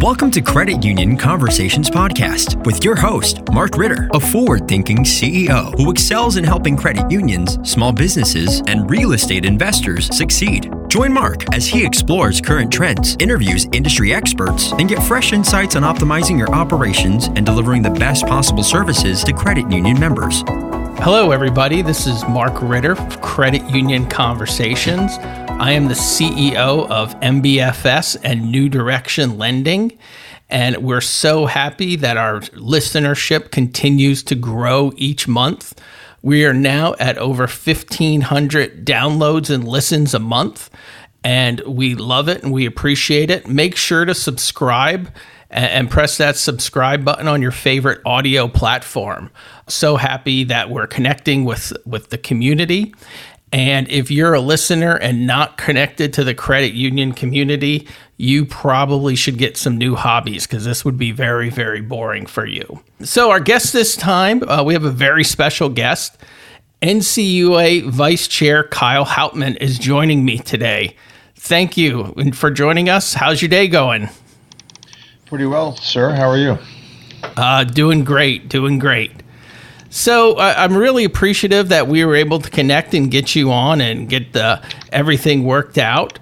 Welcome to Credit Union Conversations Podcast with your host, Mark Ritter, a forward thinking CEO who excels in helping credit unions, small businesses, and real estate investors succeed. Join Mark as he explores current trends, interviews industry experts, and get fresh insights on optimizing your operations and delivering the best possible services to credit union members. Hello, everybody. This is Mark Ritter of Credit Union Conversations. I am the CEO of MBFS and New Direction Lending. And we're so happy that our listenership continues to grow each month. We are now at over 1,500 downloads and listens a month. And we love it and we appreciate it. Make sure to subscribe and press that subscribe button on your favorite audio platform. So happy that we're connecting with, with the community. And if you're a listener and not connected to the credit union community, you probably should get some new hobbies because this would be very, very boring for you. So, our guest this time, uh, we have a very special guest. NCUA Vice Chair Kyle Hauptman is joining me today. Thank you for joining us. How's your day going? Pretty well, sir. How are you? Uh, doing great, doing great. So uh, I'm really appreciative that we were able to connect and get you on and get the, everything worked out.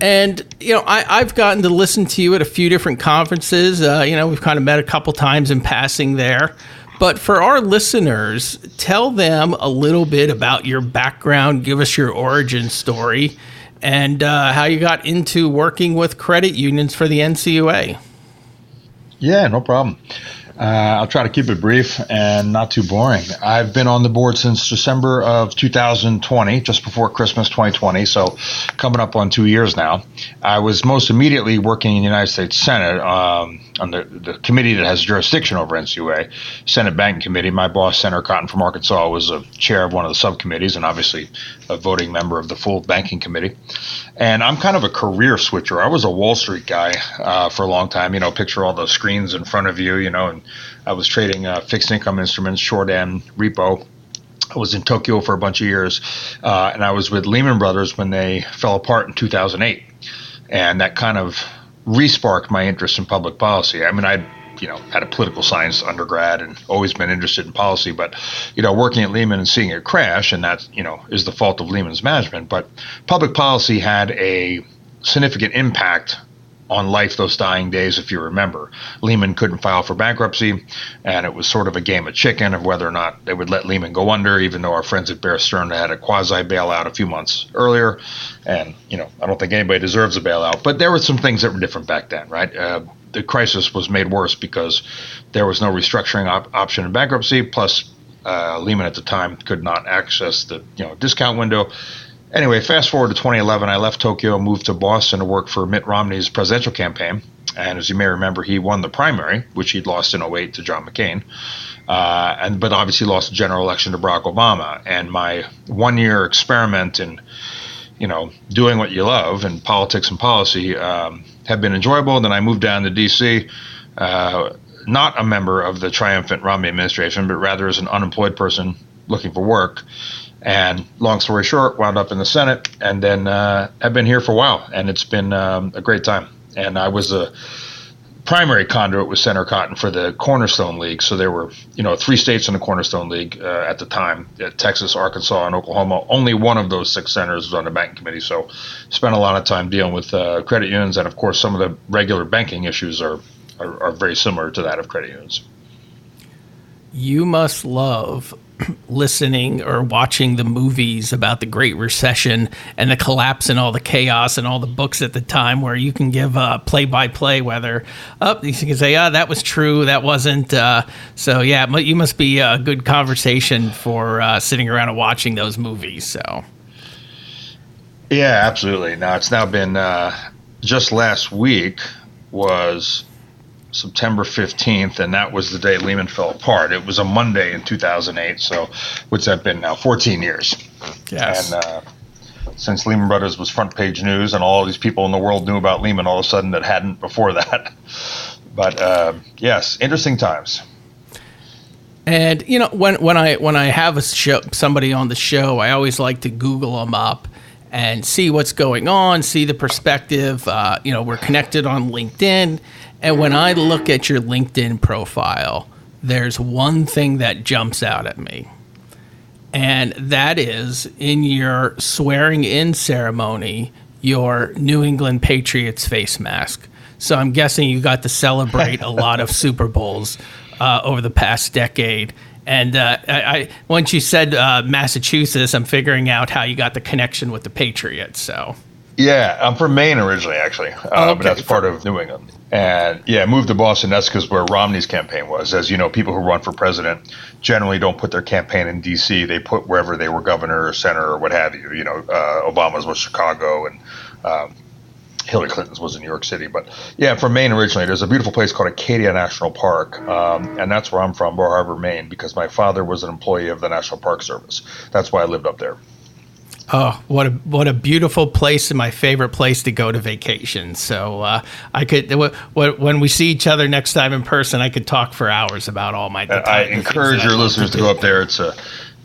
And you know, I, have gotten to listen to you at a few different conferences. Uh, you know, we've kind of met a couple times in passing there. But for our listeners, tell them a little bit about your background. Give us your origin story and uh, how you got into working with credit unions for the NCUA. Yeah, no problem. Uh, I'll try to keep it brief and not too boring. I've been on the board since December of 2020, just before Christmas 2020, so coming up on two years now. I was most immediately working in the United States Senate um, on the, the, committee that has jurisdiction over NCUA, Senate Banking Committee. My boss, Senator Cotton from Arkansas, was a chair of one of the subcommittees and obviously a voting member of the full Banking Committee. And I'm kind of a career switcher. I was a Wall Street guy uh, for a long time. You know, picture all those screens in front of you, you know, and I was trading uh, fixed income instruments, short end, repo. I was in Tokyo for a bunch of years, uh, and I was with Lehman Brothers when they fell apart in 2008, and that kind of resparked my interest in public policy. I mean, I you know had a political science undergrad and always been interested in policy but you know working at lehman and seeing it crash and that you know is the fault of lehman's management but public policy had a significant impact on life those dying days, if you remember. Lehman couldn't file for bankruptcy, and it was sort of a game of chicken of whether or not they would let Lehman go under, even though our friends at Bear Stearns had a quasi bailout a few months earlier. And, you know, I don't think anybody deserves a bailout, but there were some things that were different back then, right? Uh, the crisis was made worse because there was no restructuring op- option in bankruptcy, plus uh, Lehman at the time could not access the you know discount window Anyway, fast forward to 2011, I left Tokyo and moved to Boston to work for Mitt Romney's presidential campaign. And as you may remember, he won the primary, which he'd lost in 08 to John McCain. Uh, and but obviously lost the general election to Barack Obama. And my one-year experiment in, you know, doing what you love in politics and policy um, have been enjoyable. Then I moved down to D.C. Uh, not a member of the triumphant Romney administration, but rather as an unemployed person looking for work. And long story short, wound up in the Senate, and then uh, I've been here for a while, and it's been um, a great time. And I was a primary conduit with Senator Cotton for the Cornerstone League. So there were, you know, three states in the Cornerstone League uh, at the time: uh, Texas, Arkansas, and Oklahoma. Only one of those six senators was on the banking committee. So spent a lot of time dealing with uh, credit unions, and of course, some of the regular banking issues are, are, are very similar to that of credit unions. You must love listening or watching the movies about the Great Recession and the collapse and all the chaos and all the books at the time, where you can give a play by play whether up oh, you can say, "Ah, that was true, that wasn't." Uh, so yeah, you must be a good conversation for uh, sitting around and watching those movies. So yeah, absolutely. Now it's now been uh, just last week was September 15th, and that was the day Lehman fell apart. It was a Monday in 2008, so what's that been now? 14 years. Yes. And uh, since Lehman Brothers was front page news, and all these people in the world knew about Lehman all of a sudden that hadn't before that. But uh, yes, interesting times. And you know, when when I when I have a show, somebody on the show, I always like to Google them up and see what's going on, see the perspective. Uh, you know, we're connected on LinkedIn And when I look at your LinkedIn profile, there's one thing that jumps out at me. And that is in your swearing in ceremony, your New England Patriots face mask. So I'm guessing you got to celebrate a lot of Super Bowls uh, over the past decade. And uh, I, I, once you said uh, Massachusetts, I'm figuring out how you got the connection with the Patriots. So yeah, I'm from Maine originally, actually, uh, okay. but that's part of New England. And yeah, moved to Boston. That's because where Romney's campaign was. As you know, people who run for president generally don't put their campaign in D.C. They put wherever they were governor or senator or what have you. You know, uh, Obama's was Chicago and um, Hillary Clinton's was in New York City. But yeah, from Maine originally. There's a beautiful place called Acadia National Park, um, and that's where I'm from, Bar Harbor, Maine, because my father was an employee of the National Park Service. That's why I lived up there. Oh, what a what a beautiful place and my favorite place to go to vacation. So uh, I could w- w- when we see each other next time in person, I could talk for hours about all my. I encourage your listeners to, to go up there. It's a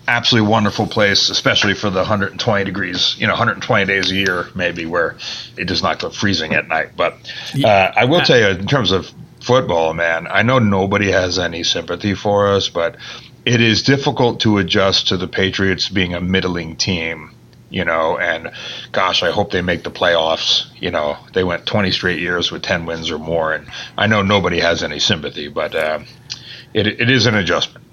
absolutely wonderful place, especially for the 120 degrees, you know, 120 days a year, maybe where it does not go freezing at night. But uh, I will tell you, in terms of football, man, I know nobody has any sympathy for us, but it is difficult to adjust to the Patriots being a middling team you know, and gosh, I hope they make the playoffs. You know, they went 20 straight years with 10 wins or more, and I know nobody has any sympathy, but uh, it, it is an adjustment.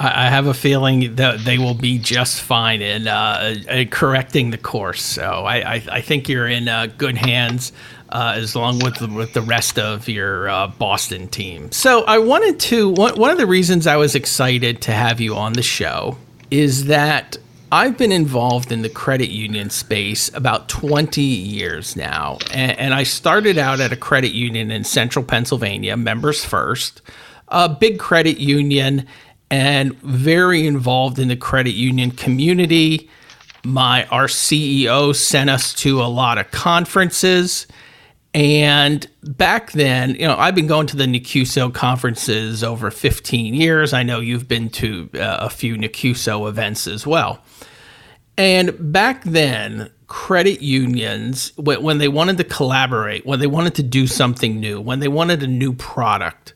I have a feeling that they will be just fine in uh, uh, correcting the course. So I, I, I think you're in uh, good hands. Uh, as long with the, with the rest of your uh, Boston team. So I wanted to one, one of the reasons I was excited to have you on the show is that I've been involved in the credit union space about 20 years now. And, and, I started out at a credit union in central Pennsylvania, Members First, a big credit union, and very involved in the credit union community. My our CEO sent us to a lot of conferences. And back then, you know, I've been going to the NACUSO conferences over 15 years. I know you've been to uh, a few NACUSO events as well. And back then, credit unions, when they wanted to collaborate, when they wanted to do something new, when they wanted a new product,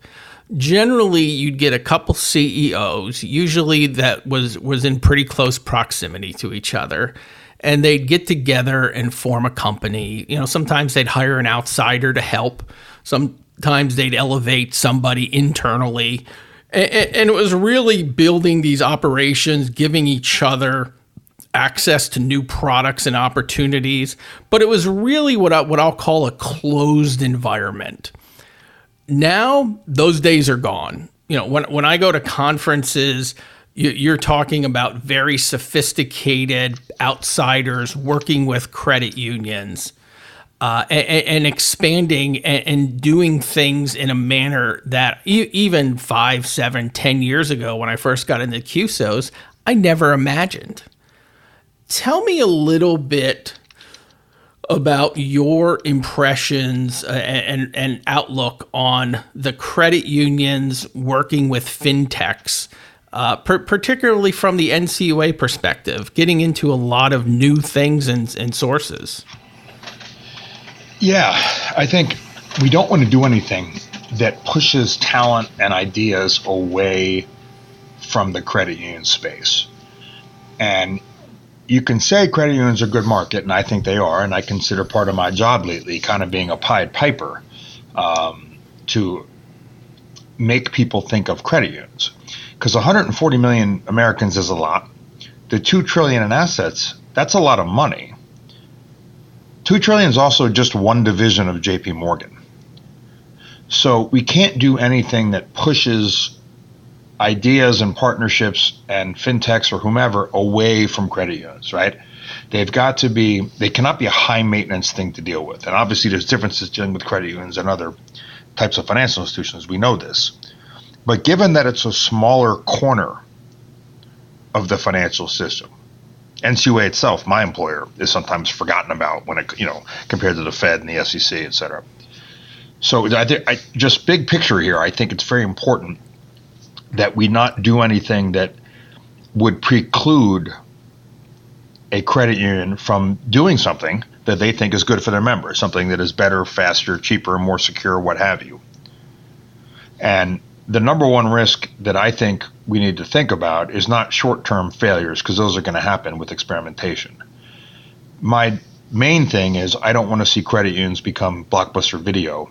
generally you'd get a couple CEOs, usually that was was in pretty close proximity to each other, and they'd get together and form a company. You know, sometimes they'd hire an outsider to help. Sometimes they'd elevate somebody internally. And, it was really building these operations, giving each other access to new products and opportunities, but it was really what I, what I'll call a closed environment. Now those days are gone. You know, when when I go to conferences, you're talking about very sophisticated outsiders working with credit unions. Uh, and, and, expanding and, and, doing things in a manner that e- even five, seven, ten years ago, when I first got into CUSOs, I never imagined. Tell me a little bit about your impressions uh, and, and outlook on the credit unions working with fintechs, uh, per- particularly from the NCUA perspective, getting into a lot of new things and, and sources. Yeah, I think we don't want to do anything that pushes talent and ideas away from the credit union space. And you can say credit unions are a good market, and I think they are, and I consider part of my job lately kind of being a Pied Piper um, to make people think of credit unions. Because 140 million Americans is a lot. The 2 trillion in assets, that's a lot of money. 2 trillion is also just one division of JP Morgan. So we can't do anything that pushes ideas and partnerships and fintechs or whomever away from credit unions, right? They've got to be, they cannot be a high maintenance thing to deal with. And obviously, there's differences dealing with credit unions and other types of financial institutions. We know this. But given that it's a smaller corner of the financial system, NCUA itself, my employer, is sometimes forgotten about when it, you know, compared to the Fed and the SEC, et cetera. So I, just big picture here, I think it's very important that we not do anything that would preclude a credit union from doing something that they think is good for their members, something that is better, faster, cheaper, more secure, what have you. And the number one risk that I think we need to think about is not short term failures, because those are going to happen with experimentation. My main thing is I don't want to see credit unions become blockbuster video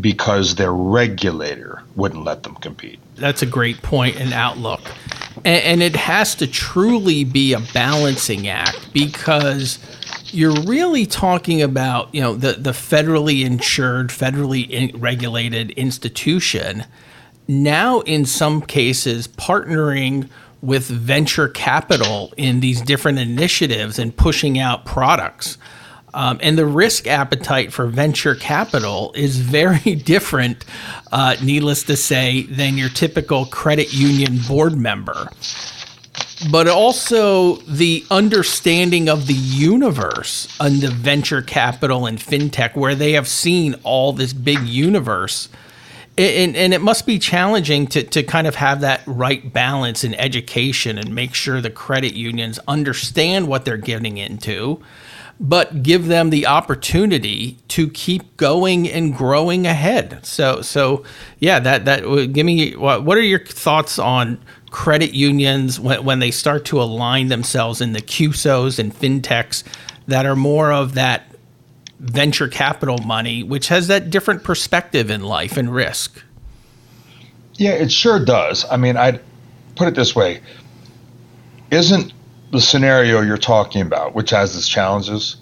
because their regulator wouldn't let them compete. That's a great point and outlook. And, and it has to truly be a balancing act because you're really talking about you know the the federally insured, federally in regulated institution now in some cases partnering with venture capital in these different initiatives and pushing out products. Um, and the risk appetite for venture capital is very different, uh, needless to say, than your typical credit union board member. But also the understanding of the universe the venture capital and fintech, where they have seen all this big universe and, and it must be challenging to, to kind of have that right balance in education and make sure the credit unions understand what they're getting into but give them the opportunity to keep going and growing ahead. So, so yeah, that that give me what, what are your thoughts on credit unions when, when they start to align themselves in the CUSOs and fintechs that are more of that venture capital money, which has that different perspective in life and risk. Yeah, it sure does. I mean, I'd put it this way Isn't the scenario you're talking about, which has its challenges,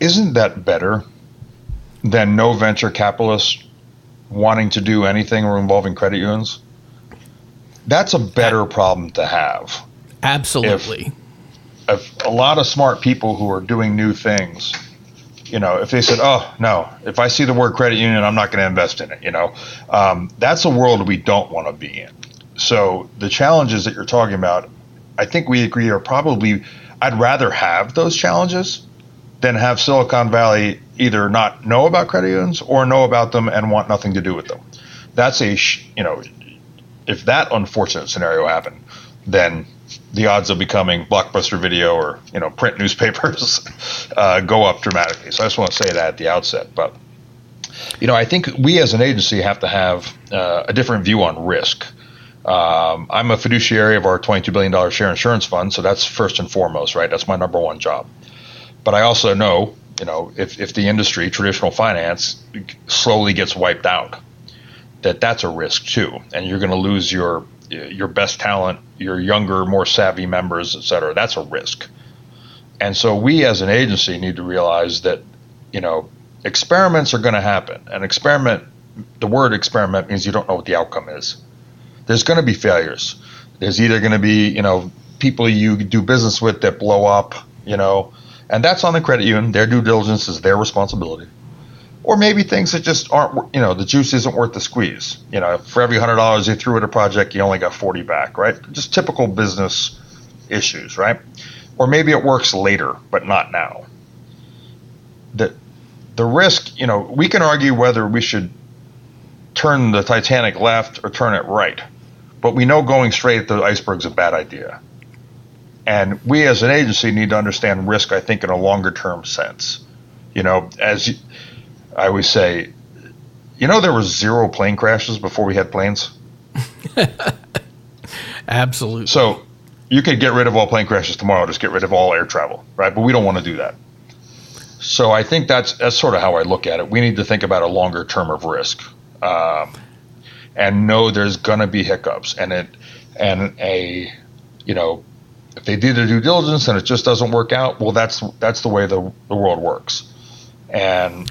isn't that better than no venture capitalists wanting to do anything or involving credit unions? That's a better problem to have. Absolutely. If, if a lot of smart people who are doing new things you know, if they said, "Oh no, if I see the word credit union, I'm not going to invest in it," you know, um, that's a world we don't want to be in. So the challenges that you're talking about, I think we agree are probably. I'd rather have those challenges than have Silicon Valley either not know about credit unions or know about them and want nothing to do with them. That's a you know, if that unfortunate scenario happened, then the odds of becoming blockbuster video or you know print newspapers uh, go up dramatically. So I just want to say that at the outset. But you know, I think we as an agency have to have uh, a different view on risk. Um, I'm a fiduciary of our $22 billion share insurance fund, so that's first and foremost, right? That's my number one job. But I also know, you know, if, if the industry, traditional finance, slowly gets wiped out, that that's a risk too, and you're going to lose your your best talent, your younger, more savvy members, et cetera. That's a risk. And so we as an agency need to realize that, you know, experiments are going to happen. An experiment, the word experiment means you don't know what the outcome is. There's going to be failures. There's either going to be, you know, people you do business with that blow up, you know, and that's on the credit union. Their due diligence is their responsibility or maybe things that just aren't you know the juice isn't worth the squeeze. You know for every hundred dollars you threw at a project you only got 40 back right? Just typical business issues right? Or maybe it works later but not now. The the risk you know we can argue whether we should turn the titanic left or turn it right but we know going straight at the iceberg is a bad idea. And we as an agency need to understand risk i think in a longer term sense. You know as I always say, you know, there were zero plane crashes before we had planes. Absolutely. So you could get rid of all plane crashes tomorrow, just get rid of all air travel, right? But we don't want to do that. So I think that's that's sort of how I look at it. We need to think about a longer term of risk, um, and know there's going to be hiccups, and it and a you know if they did their due diligence and it just doesn't work out, well, that's that's the way the the world works, and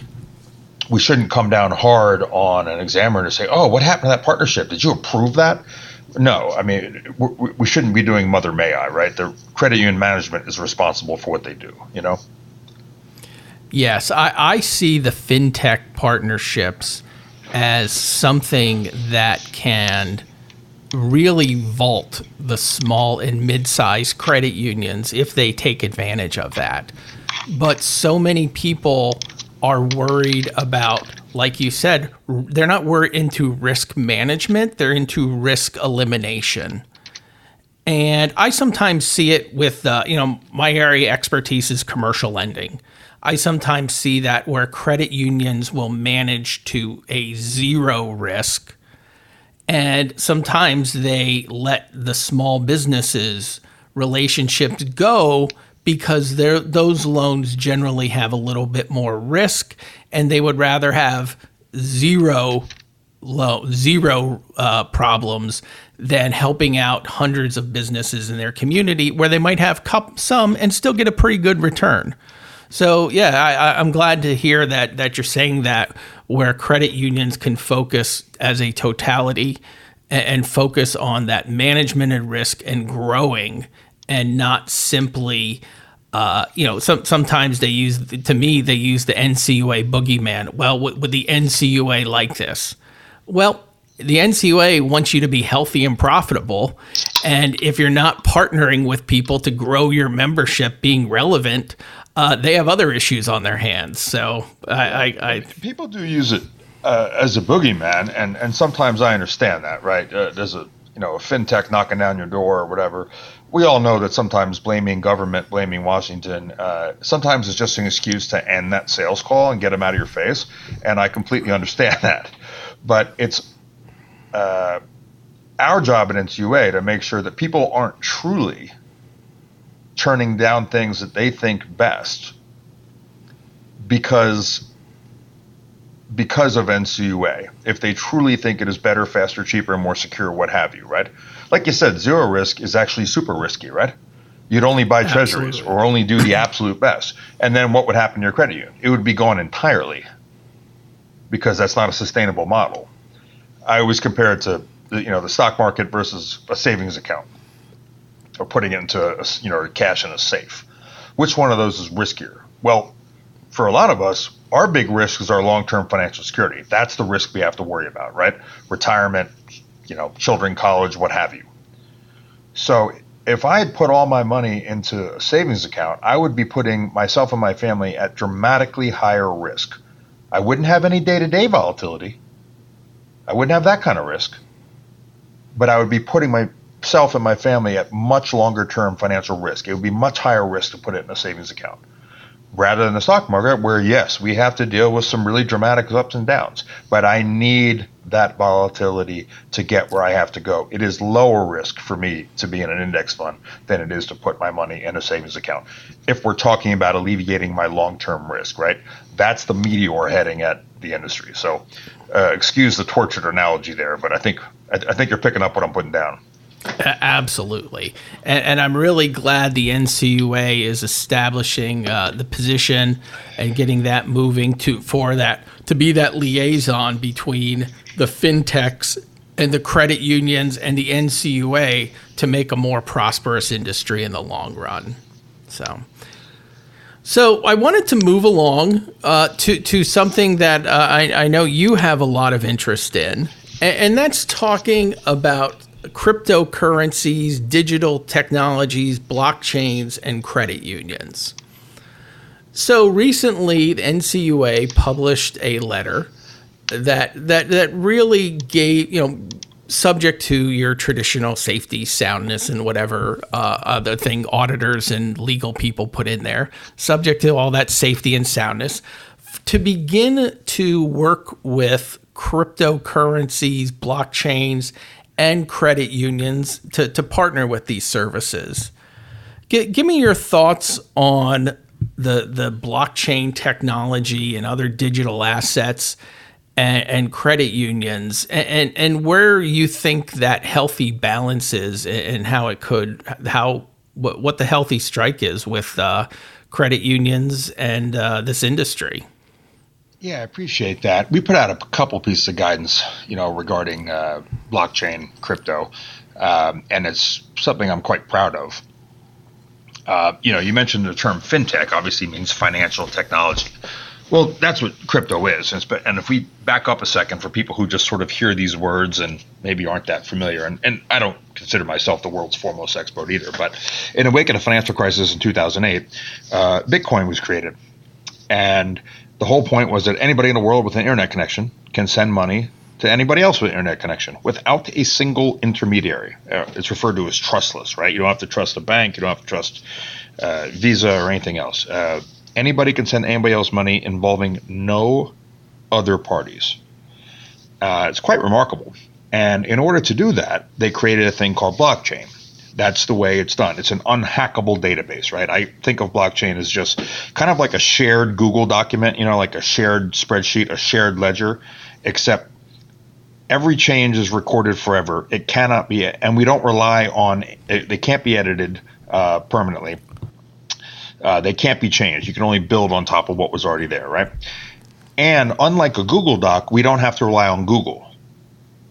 we shouldn't come down hard on an examiner to say, "Oh, what happened to that partnership? Did you approve that?" No, I mean we, we shouldn't be doing Mother May I, right? The credit union management is responsible for what they do. You know. Yes, I, I see the fintech partnerships as something that can really vault the small and mid-sized credit unions if they take advantage of that. But so many people are worried about, like you said, they're not worried into risk management, they're into risk elimination. And I sometimes see it with, uh, you know, my area expertise is commercial lending. I sometimes see that where credit unions will manage to a zero risk And sometimes they let the small businesses relationships go because those loans generally have a little bit more risk and they would rather have zero low zero uh, problems than helping out hundreds of businesses in their community where they might have some and still get a pretty good return. So yeah, I, I'm glad to hear that that you're saying that where credit unions can focus as a totality and, and focus on that management and risk and growing and not simply uh, you know, some, sometimes they use, to me, they use the NCUA boogeyman. Well, would, would the NCUA like this? Well, the NCUA wants you to be healthy and profitable. And if you're not partnering with people to grow your membership being relevant, uh, they have other issues on their hands. So I, I, I people do use it uh, as a boogeyman, and and sometimes I understand that, right? Uh, there's a you know a fintech knocking down your door or whatever. We all know that sometimes blaming government, blaming Washington, uh, sometimes is just an excuse to end that sales call and get them out of your face, and I completely understand that. But it's uh, our job at NCUA to make sure that people aren't truly turning down things that they think best because because of NCUA. If they truly think it is better, faster, cheaper, and more secure, what have you, right? Like you said, zero risk is actually super risky, right? You'd only buy treasuries Absolutely. or only do the absolute best. And then what would happen to your credit union? It would be gone entirely because that's not a sustainable model. I always compare it to you know the stock market versus a savings account or putting it into a, you know cash in a safe. Which one of those is riskier? Well, for a lot of us, our big risk is our long-term financial security. That's the risk we have to worry about, right? Retirement, you know, children, college, what have you. So if I had put all my money into a savings account, I would be putting myself and my family at dramatically higher risk. I wouldn't have any day-to-day volatility. I wouldn't have that kind of risk. But I would be putting myself and my family at much longer term financial risk. It would be much higher risk to put it in a savings account rather than the stock market, where yes, we have to deal with some really dramatic ups and downs, but I need that volatility to get where I have to go. It is lower risk for me to be in an index fund than it is to put my money in a savings account. If we're talking about alleviating my long term risk, right? That's the meteor heading at the industry. So, uh, excuse the tortured analogy there, but I think I, I think you're picking up what I'm putting down. Absolutely. And, and, I'm really glad the NCUA is establishing uh, the position and getting that moving to for that to be that liaison between the fintechs and the credit unions and the NCUA to make a more prosperous industry in the long run. So so I wanted to move along uh, to to something that uh, I, I, know you have a lot of interest in, and, and that's talking about cryptocurrencies, digital technologies, blockchains, and credit unions. So recently, the NCUA published a letter that that that really gave you know subject to your traditional safety, soundness, and whatever uh, other thing auditors and legal people put in there, subject to all that safety and soundness, to begin to work with cryptocurrencies, blockchains, and credit unions to, to partner with these services. G- give me your thoughts on the the blockchain technology and other digital assets and, and credit unions and, and, and where you think that healthy balance is and how it could how what, what the healthy strike is with uh, credit unions and uh, this industry. Yeah, I appreciate that. We put out a couple pieces of guidance, you know, regarding uh, blockchain, crypto, um, and it's something I'm quite proud of. Uh, you know, you mentioned the term fintech, obviously means financial technology. Well, that's what crypto is. And if we back up a second for people who just sort of hear these words and maybe aren't that familiar, and, and I don't consider myself the world's foremost expert either, but in the wake of the financial crisis in 2008, uh, Bitcoin was created. And the whole point was that anybody in the world with an internet connection can send money to anybody else with an internet connection without a single intermediary. Uh, it's referred to as trustless, right? You don't have to trust a bank, you don't have to trust uh, Visa or anything else. Uh, anybody can send anybody else money involving no other parties. Uh, it's quite remarkable. And in order to do that, they created a thing called blockchain. That's the way it's done. It's an unhackable database, right? I think of blockchain as just kind of like a shared Google document, you know, like a shared spreadsheet, a shared ledger, except every change is recorded forever. It cannot be, and we don't rely on, they can't be edited uh, permanently. Uh, they can't be changed. You can only build on top of what was already there, right? And unlike a Google Doc, we don't have to rely on Google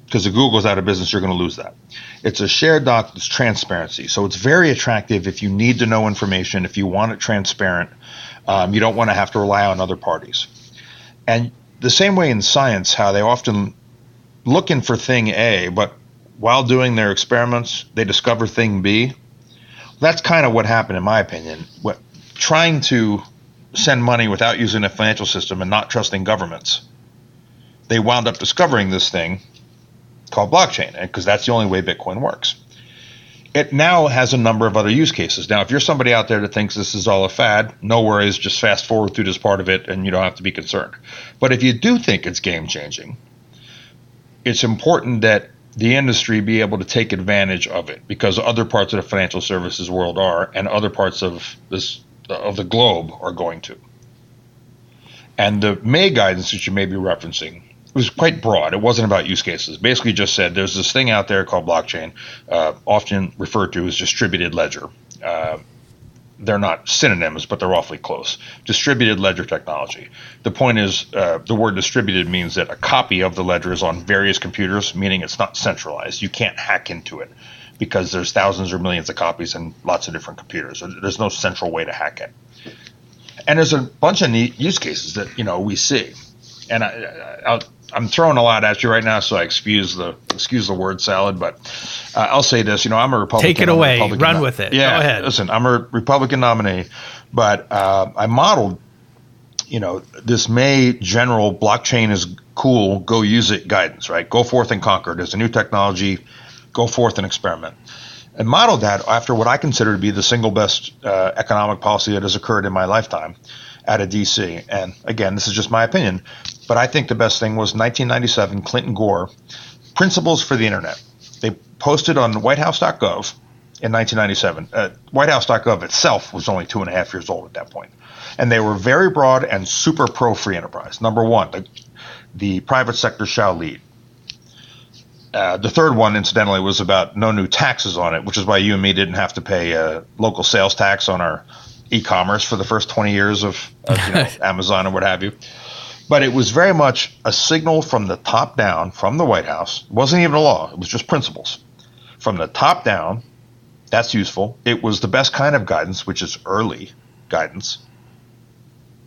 because if Google's out of business, you're going to lose that. It's a shared doc that's transparency. So it's very attractive if you need to know information, if you want it transparent. Um, you don't want to have to rely on other parties. And the same way in science, how they often looking for thing A, but while doing their experiments, they discover thing B. That's kind of what happened, in my opinion. What, trying to send money without using a financial system and not trusting governments, they wound up discovering this thing called blockchain, because that's the only way Bitcoin works. It now has a number of other use cases. Now, if you're somebody out there that thinks this is all a fad, no worries, just fast forward through this part of it and you don't have to be concerned. But if you do think it's game changing, it's important that the industry be able to take advantage of it because other parts of the financial services world are and other parts of this of the globe are going to. And the May guidance that you may be referencing was quite broad. It wasn't about use cases. Basically, just said there's this thing out there called blockchain, uh, often referred to as distributed ledger. Uh, they're not synonyms, but they're awfully close. Distributed ledger technology. The point is, uh, the word distributed means that a copy of the ledger is on various computers, meaning it's not centralized. You can't hack into it because there's thousands or millions of copies and lots of different computers. There's no central way to hack it. And there's a bunch of neat use cases that you know we see. And I, am throwing a lot at you right now, so I excuse the excuse the word salad. But uh, I'll say this: you know, I'm a Republican. Take it away. Run with it. Yeah. Go ahead. Listen, I'm a Republican nominee, but uh, I modeled, you know, this May general blockchain is cool. Go use it guidance. Right. Go forth and conquer. There's a new technology. Go forth and experiment and modeled that after what I consider to be the single best uh, economic policy that has occurred in my lifetime out of DC. And again, this is just my opinion, but I think the best thing was 1997 Clinton Gore Principles for the Internet. They posted on whitehouse.gov in 1997. Uh, whitehouse.gov itself was only two and a half years old at that. And they were very broad and super pro free enterprise. Number one, the, the private sector shall lead. Uh, the third one, incidentally, was about no new taxes on it, which is why you and me didn't have to pay a local sales tax on our e-commerce for the first 20 years of, of you know, Amazon or what have you. But it was very much a signal from the top down, from the White House. It wasn't even a law; it was just principles. From the top down, that's useful. It was the best kind of guidance, which is early guidance.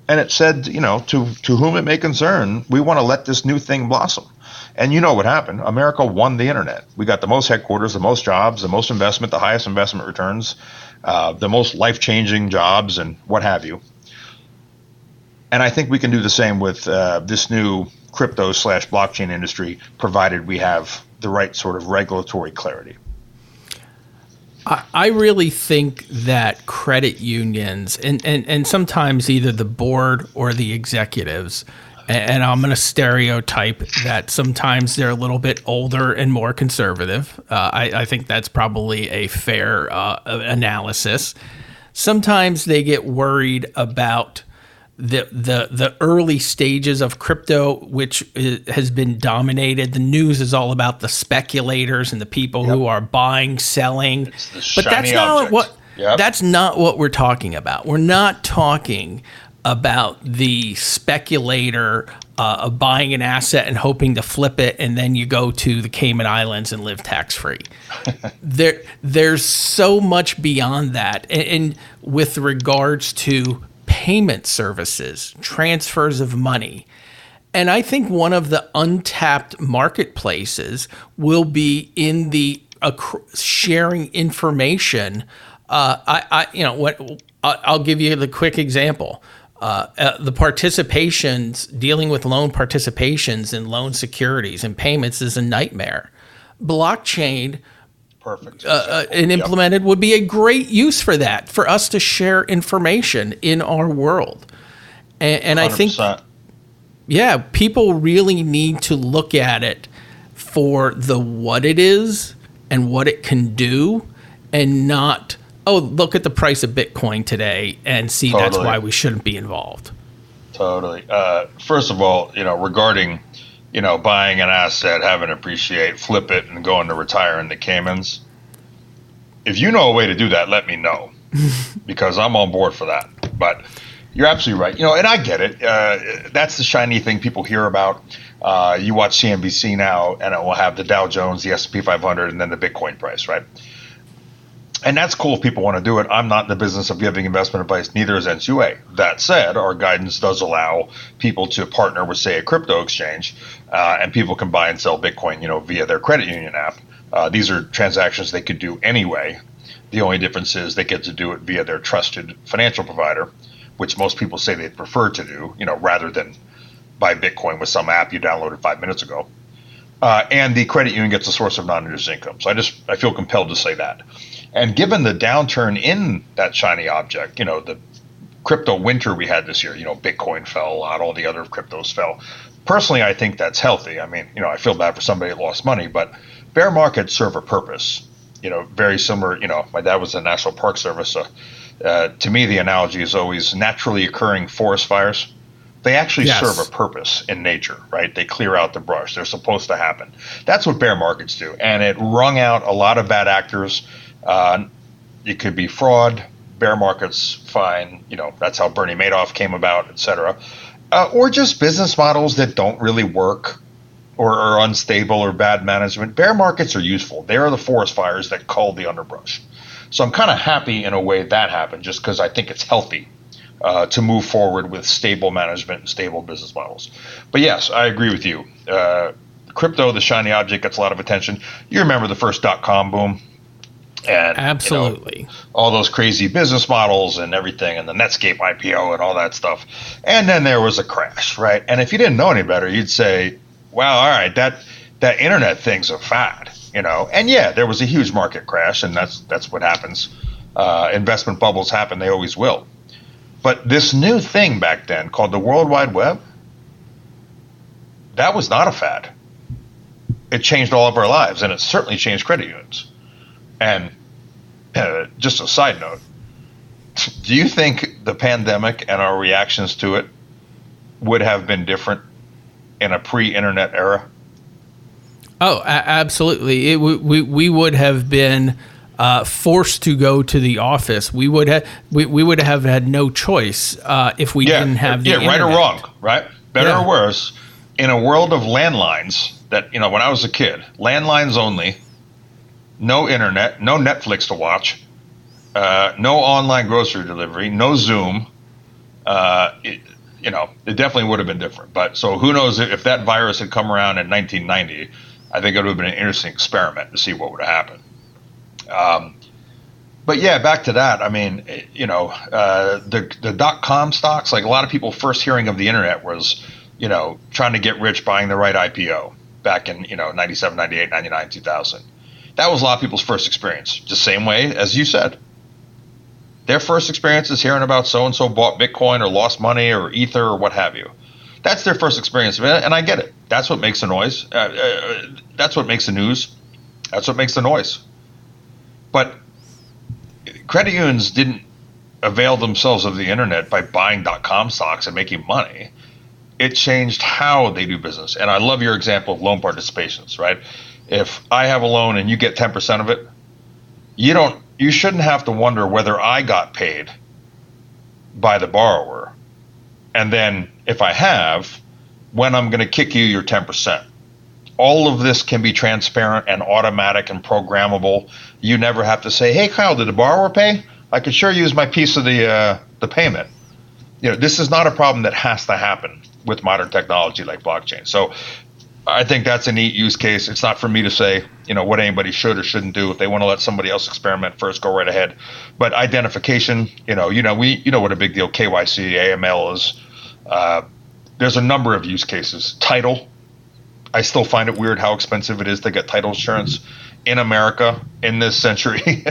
And it said, you know, to to whom it may concern, we want to let this new thing blossom. And you know what happened? America won the internet. We got the most headquarters, the most jobs, the most investment, the highest investment returns, uh, the most life changing jobs, and what have you. And I think we can do the same with uh, this new crypto slash blockchain industry, provided we have the right sort of regulatory clarity. I really think that credit unions and, and, and sometimes either the board or the executives and I'm going to stereotype that sometimes they're a little bit older and more conservative. Uh, I, I, think that's probably a fair uh, analysis. Sometimes they get worried about the the the early stages of crypto, which is, has been dominated. The news is all about the speculators and the people yep. who are buying, selling. But that's not what yep. that's not what we're talking about. We're not talking about the speculator uh, of buying an asset and hoping to flip it, and then you go to the Cayman Islands and live tax free. there, there's so much beyond that, and, and with regards to payment services, transfers of money. And I think one of the untapped marketplaces will be in the sharing information. Uh, I, I, you know, what I'll give you the quick example. Uh, uh, the participations, dealing with loan participations and loan securities and payments is a nightmare. Blockchain, perfect, uh, uh and implemented yep. would be a great use for that, for us to share information in our world. And, and I think, yeah, people really need to look at it for the what it is and what it can do and not oh look at the price of bitcoin today and see totally. that's why we shouldn't be involved. Totally. Uh, first of all you know regarding you know buying an asset having it appreciate flip it and going to retire in the caymans if you know a way to do that let me know. Because i'm on board for that. But you're absolutely right. You know and i get it. Uh, that's the shiny thing people hear about. Uh, you watch CNBC now, and it will have the Dow Jones, the S&P 500, and then the Bitcoin price, right? And that's cool if people want to do it. I'm not in the business of giving investment advice, neither is NCUA. That said, our guidance does allow people to partner with, say, a crypto exchange, uh, and people can buy and sell Bitcoin, you know, via their credit union app. Uh, these are transactions they could do anyway. The only difference is they get to do it via their trusted financial provider, which most people say they prefer to do, you know, rather than buy Bitcoin with some app you downloaded five minutes ago. Uh, and the credit union gets a source of non-interest income. So I just I feel compelled to say that. And given the downturn in that shiny object, you know, the crypto winter we had this year, you know, Bitcoin fell a lot, all the other cryptos fell. Personally, I think that's healthy. I mean, you know, I feel bad for somebody that lost money, but bear markets serve a purpose. You know, very similar. You know, my dad was in the National Park Service. So, uh, to me, the analogy is always naturally occurring forest fires they actually yes. serve a purpose in nature, right? They clear out the brush. They're supposed to happen. That's what bear markets do. And it wrung out a lot of bad actors. Uh, it could be fraud. Bear markets, fine. You know, that's how Bernie Madoff came about, et cetera. Uh, or just business models that don't really work or are unstable or bad management. Bear markets are useful. They are the forest fires that cull the underbrush. So I'm kind of happy in a way that happened just because I think it's healthy uh, to move forward with stable management and stable business models. But yes, I agree with you. Uh, crypto, the shiny object, gets a lot of attention. You remember the first dot com boom? And, Absolutely. You know, all those crazy business models and everything, and the Netscape IPO and all that stuff. And then there was a crash, right? And if you didn't know any better, you'd say, "Wow, all right, that that internet thing's a fad," you know. And yeah, there was a huge market crash, and that's that's what happens. Uh, investment bubbles happen; they always will. But this new thing back then called the World Wide Web, that was not a fad. It changed all of our lives, and it certainly changed credit unions. And uh, just a side note, do you think the pandemic and our reactions to it would have been different in a pre-internet era? Oh, a- absolutely. It, we, we would have been uh, forced to go to the office, we would have we, we would have had no choice uh, if we yeah, didn't have the yeah, internet. right or wrong, right? Better yeah. or worse, in a world of landlines that you know when I was a kid, landlines only, no internet, no Netflix to watch, uh, no online grocery delivery, no Zoom. Uh, it, you know, it definitely would have been different. But so who knows if that virus had come around in 1990? I think it would have been an interesting experiment to see what would have happened. Um, but yeah, back to that. I mean, you know, uh, the the dot com stocks. Like a lot of people first hearing of the internet was, you know, trying to get rich buying the right IPO back in you know 97, 98, 99, 2000. That was a lot of people's first experience. The same way as you said. Their first experience is hearing about so and so bought Bitcoin or lost money or Ether or what have you. That's their first experience, and I get it. That's what makes the noise. Uh, uh, that's what makes the news. That's what makes the noise. But credit unions didn't avail themselves of the internet by buying dot .com stocks and making money. It changed how they do business. And I love your example of loan participations, right? If I have a loan and you get 10% of it, you don't you shouldn't have to wonder whether I got paid by the borrower. And then if I have, when I'm going to kick you your 10% all of this can be transparent and automatic and programmable. You never have to say, "Hey, Kyle, did the borrower pay?" I could sure use my piece of the uh, the payment. You know, this is not a problem that has to happen with modern technology like blockchain. So, I think that's a neat use case. It's not for me to say, you know, what anybody should or shouldn't do. If they want to let somebody else experiment first, go right ahead. But identification, you know, you know, we, you know, what a big deal KYC, AML is. Uh, there's a number of use cases. Title, I still find it weird how expensive it is to get title insurance in America in this century.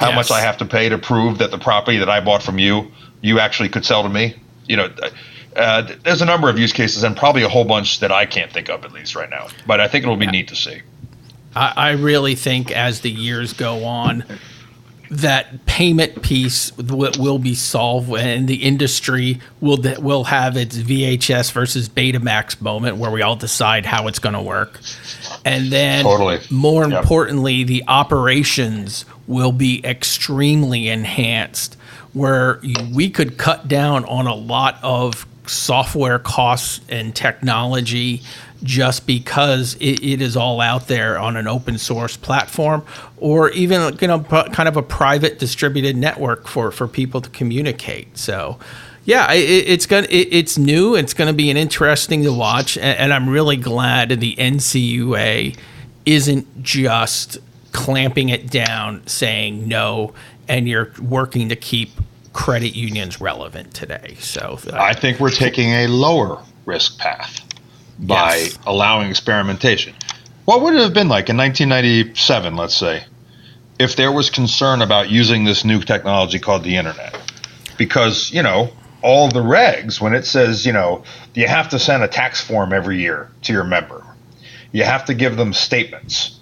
how yes. much I have to pay to prove that the property that I bought from you, you actually could sell to me. You know, uh, there's a number of use cases and probably a whole bunch that I can't think of at least right now. But I think it'll be yeah. neat to see. I, I really think as the years go on, that payment piece will be solved and the industry will will have its VHS versus Betamax moment where we all decide how it's going to work. And then totally. more yep. importantly the operations will be extremely enhanced where we could cut down on a lot of software costs and technology just because it, it is all out there on an open source platform or even you know kind of a private distributed network for for people to communicate. So yeah it, it's going it, it's new. It's going to be an interesting to watch. And, and i'm really glad the ncua isn't just clamping it down saying no and you're working to keep credit unions relevant today so uh, i think we're taking a lower risk path by yes. allowing experimentation. What would it have been like in 1997, let's say, if there was concern about using this new technology called the internet? Because, you know, all the regs, when it says, you know, you have to send a tax form every year to your member, you have to give them statements.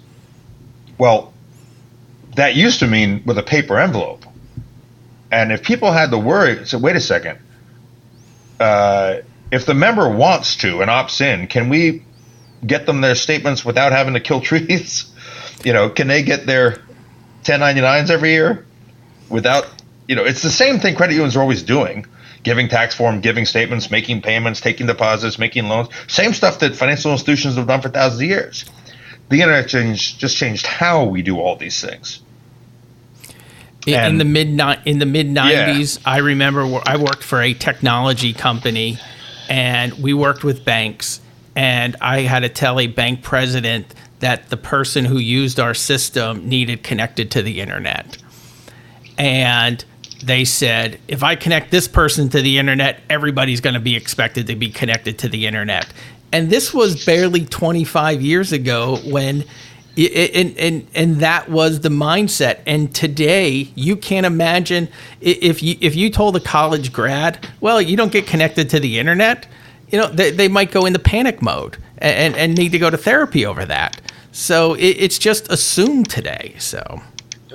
Well, that used to mean with a paper envelope. And if people had to worry, so wait a second, uh, if the member wants to and opts in, can we get them their statements without having to kill trees? you know, can they get their 1099s every year without, you know, it's the same thing credit unions are always doing giving tax form, giving statements, making payments, taking deposits, making loans. Same stuff that financial institutions have done for thousands of years. The internet changed, just changed how we do all these things. In, in the mid in the mid nineties, yeah. I remember I worked for a technology company and we worked with banks and I had to tell a bank president that the person who used our system needed connected to the internet. And they said, if I connect this person to the internet, everybody's going to be expected to be connected to the internet. And this was barely 25 years ago when and, and and that was the mindset. And today you can't imagine if you if you told a college grad well you don't get connected to the internet you know they, they might go into panic mode and, and need to go to therapy over that. So it, it's just assumed today so.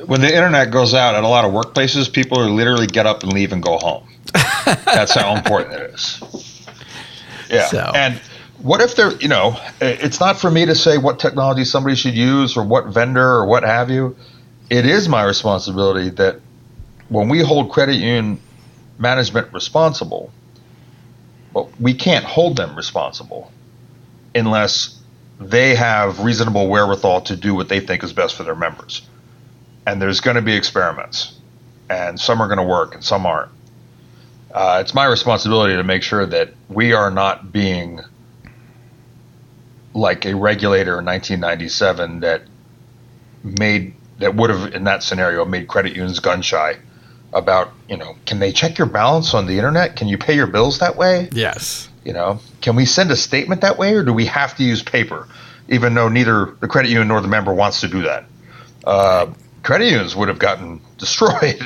When the internet goes out at a lot of workplaces people are literally get up and leave and go home. That's how important it is. Yeah. So. and what if there, you know, it's not for me to say what technology somebody should use or what vendor or what have you. It is my responsibility that when we hold credit union management responsible, well, we can't hold them responsible unless they have reasonable wherewithal to do what they think is best for their members. And there's going to be experiments, and some are going to work and some aren't. Uh, it's my responsibility to make sure that we are not being like a regulator in 1997 that made that would have in that scenario made credit unions gun shy about you know can they check your balance on the internet? Can you pay your bills that way? Yes. You know can we send a statement that way or do we have to use paper? Even though neither the credit union nor the member wants to do that. Uh, credit unions would have gotten destroyed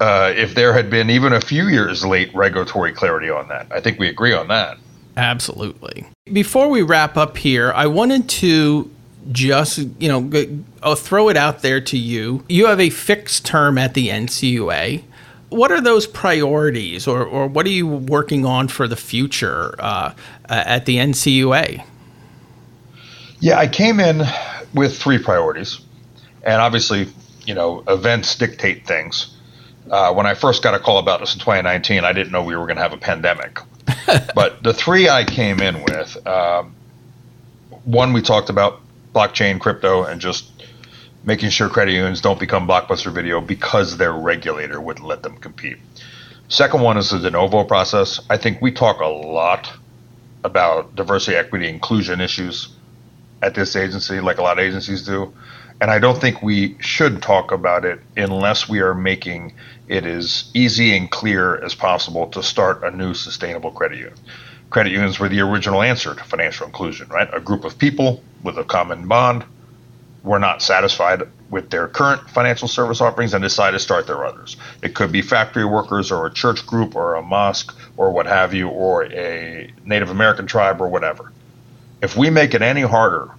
uh, if there had been even a few years late regulatory clarity on that. I think we agree on that. Absolutely. Before we wrap up here, I wanted to just, you know, I'll throw it out there to you. You have a fixed term at the NCUA. What are those priorities, or, or what are you working on for the future uh, at the NCUA? Yeah, I came in with three priorities. And obviously, you know, events dictate things. Uh, when I first got a call about this in 2019, I didn't know we were going to have a pandemic. but the three I came in with, um, one we talked about blockchain, crypto, and just making sure credit unions don't become blockbuster video because their regulator wouldn't let them compete. Second one is the de novo process. I think we talk a lot about diversity, equity, inclusion issues at this agency, like a lot of agencies do. And I don't think we should talk about it unless we are making it as easy and clear as possible to start a new sustainable credit union. Credit unions were the original answer to financial inclusion, right? A group of people with a common bond were not satisfied with their current financial service offerings and decide to start their others. It could be factory workers or a church group or a mosque or what have you, or a Native American tribe or whatever. If we make it any harder,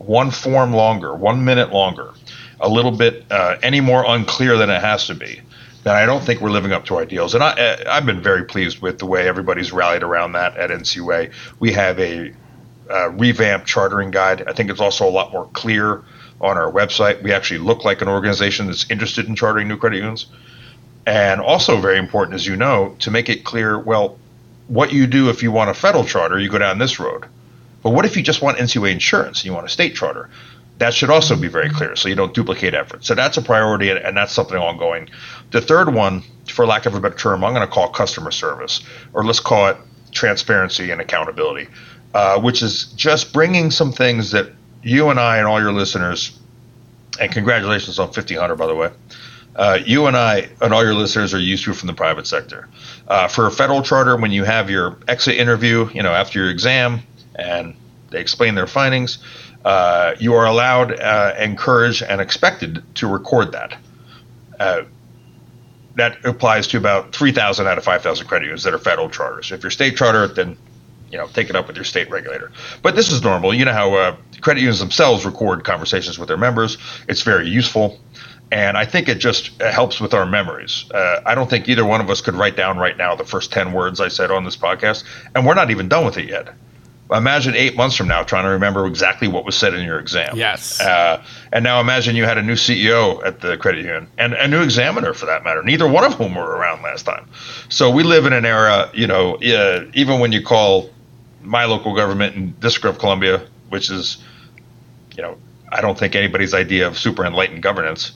one form longer, one minute longer, a little bit uh, any more unclear than it has to be, then I don't think we're living up to our ideals. And I, I've been very pleased with the way everybody's rallied around that at NCUA. We have a uh, revamped chartering guide. I think it's also a lot more clear on our website. We actually look like an organization that's interested in chartering new credit unions. And also, very important, as you know, to make it clear well, what you do if you want a federal charter, you go down this road. But what if you just want NCUA insurance and you want a state charter? That should also be very clear so you don't duplicate efforts. So that's a priority and that's something ongoing. The third one, for lack of a better term, I'm going to call customer service, or let's call it transparency and accountability, uh, which is just bringing some things that you and I and all your listeners, and congratulations on 1500, by the way. Uh, you and I and all your listeners are used to from the private sector. Uh, for a federal charter, when you have your exit interview, you know, after your exam, and they explain their findings, uh, you are allowed, uh, encouraged, and expected to record that. Uh, that applies to about 3,000 out of 5,000 credit unions that are federal charters. If you're state charter, then you know take it up with your state regulator. But this is normal. You know how uh, credit unions themselves record conversations with their members. It's very useful. And I think it just helps with our memories. Uh, I don't think either one of us could write down right now the first 10 words I said on this podcast, and we're not even done with it yet imagine eight months from now trying to remember exactly what was said in your exam. Yes. Uh, and now imagine you had a new CEO at the credit union and a new examiner for that matter, neither one of whom were around last time. So we live in an era, you know, uh, even when you call my local government in District of Columbia, which is, you know, I don't think anybody's idea of super enlightened governance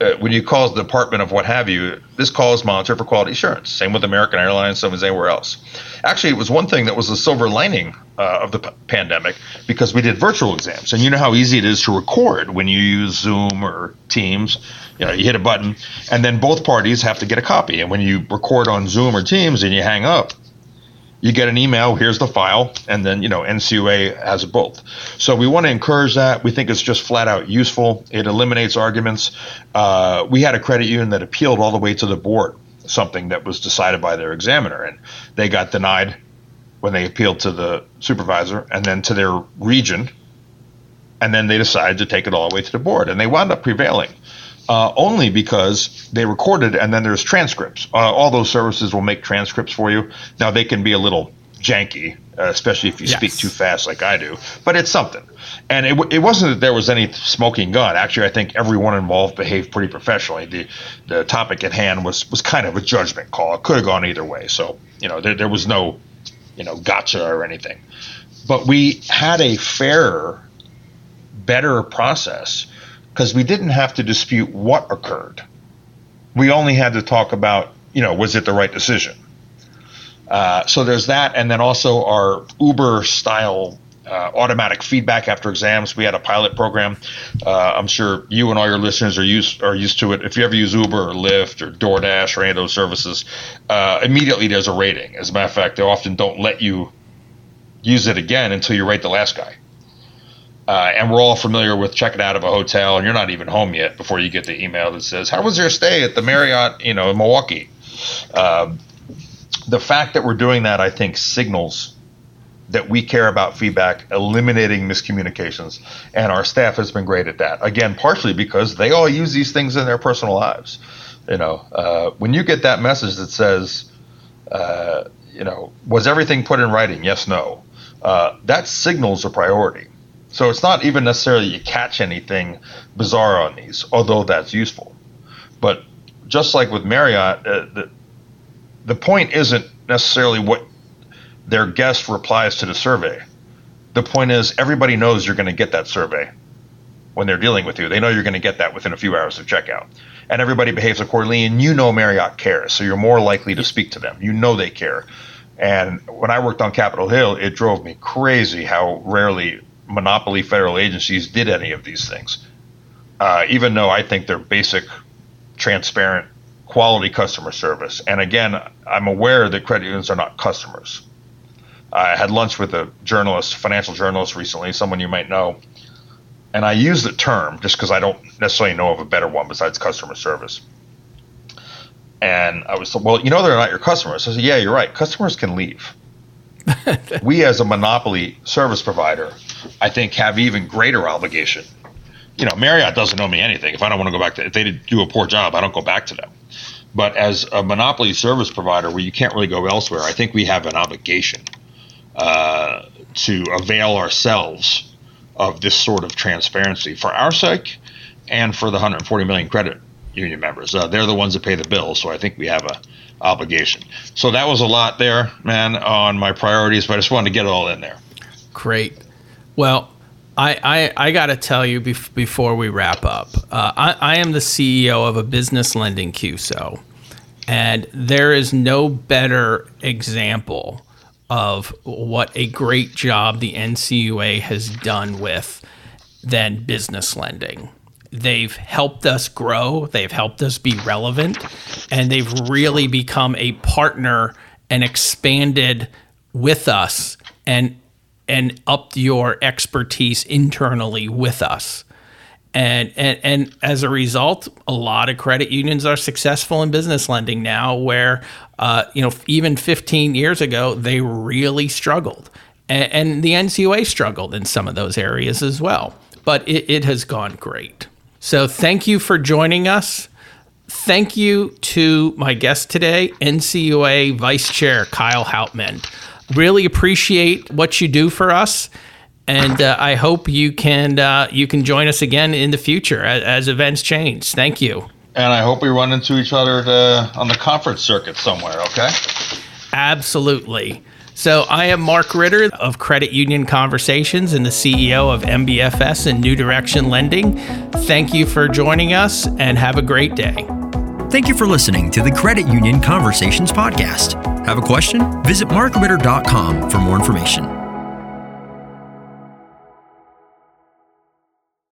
uh, when you call the department of what have you, this call is monitored for quality assurance. Same with American Airlines, same as anywhere else. Actually, it was one thing that was a silver lining uh, of the p- pandemic because we did virtual exams, and you know how easy it is to record when you use Zoom or Teams. You know, you hit a button, and then both parties have to get a copy. And when you record on Zoom or Teams and you hang up, you get an email here's the file and then you know ncua has both so we want to encourage that. We think it's just flat out useful. It eliminates arguments. Uh, we had a credit union that appealed all the way to the board something that was decided by their examiner and they got denied when they appealed to the supervisor and then to their region and then they decided to take it all the way to the board and they wound up prevailing uh, only because they recorded and then there's transcripts. Uh, all those services will make transcripts for you. Now they can be a little janky, uh, especially if you yes. speak too fast like I do, but it's something. And it, it wasn't that there was any smoking gun. Actually, I think everyone involved behaved pretty professionally. The the topic at hand was was kind of a judgment call. It could have gone either way. So you know there there was no you know gotcha or anything. But we had a fairer, better process because we didn't have to dispute what occurred. We only had to talk about, you know, was it the right decision? Uh, so there's that, and then also our Uber style uh, automatic feedback after exams. We had a pilot program. Uh, I'm sure you and all your listeners are used are used to it. If you ever use Uber or Lyft or DoorDash or any of those services, uh, immediately there's a rating. As a matter of fact, they often don't let you use it again until you rate the last guy. Uh, and we're all familiar with checking out of a hotel, and you're not even home yet before you get the email that says, "How was your stay at the Marriott, you know, in Milwaukee?" Uh, the fact that we're doing that, I think, signals that we care about feedback, eliminating miscommunications, and our staff has been great at that. Again, partially because they all use these things in their personal lives. You know, uh, when you get that message that says, uh, you know, was everything put in writing? Yes, no. Uh, that signals a priority so it's not even necessarily you catch anything bizarre on these, although that's useful. But just like with Marriott, uh, the, the point isn't necessarily what their guest replies to the survey. The point is everybody knows you're going to get that survey when they're dealing with you. They know you're going to get that within a few hours of checkout. And everybody behaves accordingly, and you know Marriott cares, so you're more likely to speak to them. You know they care. And when I worked on Capitol Hill, it drove me crazy how rarely monopoly federal agencies did any of these things. Uh, even though I think they're basic, transparent, quality customer service. And again, I'm aware that credit unions are not customers. I had lunch with a journalist, financial journalist recently, someone you might know. and I use the term just because I don't necessarily know of a better one besides customer service. And I was, well, you know, they're not your customers. I said, yeah, you're right. Customers can leave. we, as a monopoly service provider, I think have even greater obligation. You know, Marriott doesn't owe me anything. If I don't want to go back to, if they do a poor job, I don't go back to them. But as a monopoly service provider, where you can't really go elsewhere, I think we have an obligation uh, to avail ourselves of this sort of transparency for our sake and for the 140 million credit union members. Uh, they're the ones that pay the bills, so I think we have a obligation. So that was a lot there, man, on my priorities, but I just wanted to get it all in there. Great. Well, I, I, I got to tell you bef- before we wrap up, uh, I, I am the CEO of a business lending CUSO, and there is no better example of what a great job the NCUA has done with than business lending. They've helped us grow, they've helped us be relevant, and they've really become a partner and expanded with us and and upped your expertise internally with us. And, and and as a result, a lot of credit unions are successful in business lending now. Where uh, you know even 15 years ago they really struggled, and, and, the NCUA struggled in some of those areas as well. But it, it has gone great. So thank you for joining us. Thank you to my guest today, NCUA Vice Chair Kyle Hauptman. Really appreciate what you do for us and uh, I hope you can uh, you can join us again in the future as, as, events change. Thank you. And I hope we run into each other to, on the conference circuit somewhere. Okay. Absolutely. So I am Mark Ritter of Credit Union Conversations and the CEO of MBFS and New Direction Lending. Thank you for joining us and have a great day. Thank you for listening to the Credit Union Conversations podcast. Have a question? Visit markritter.com for more information.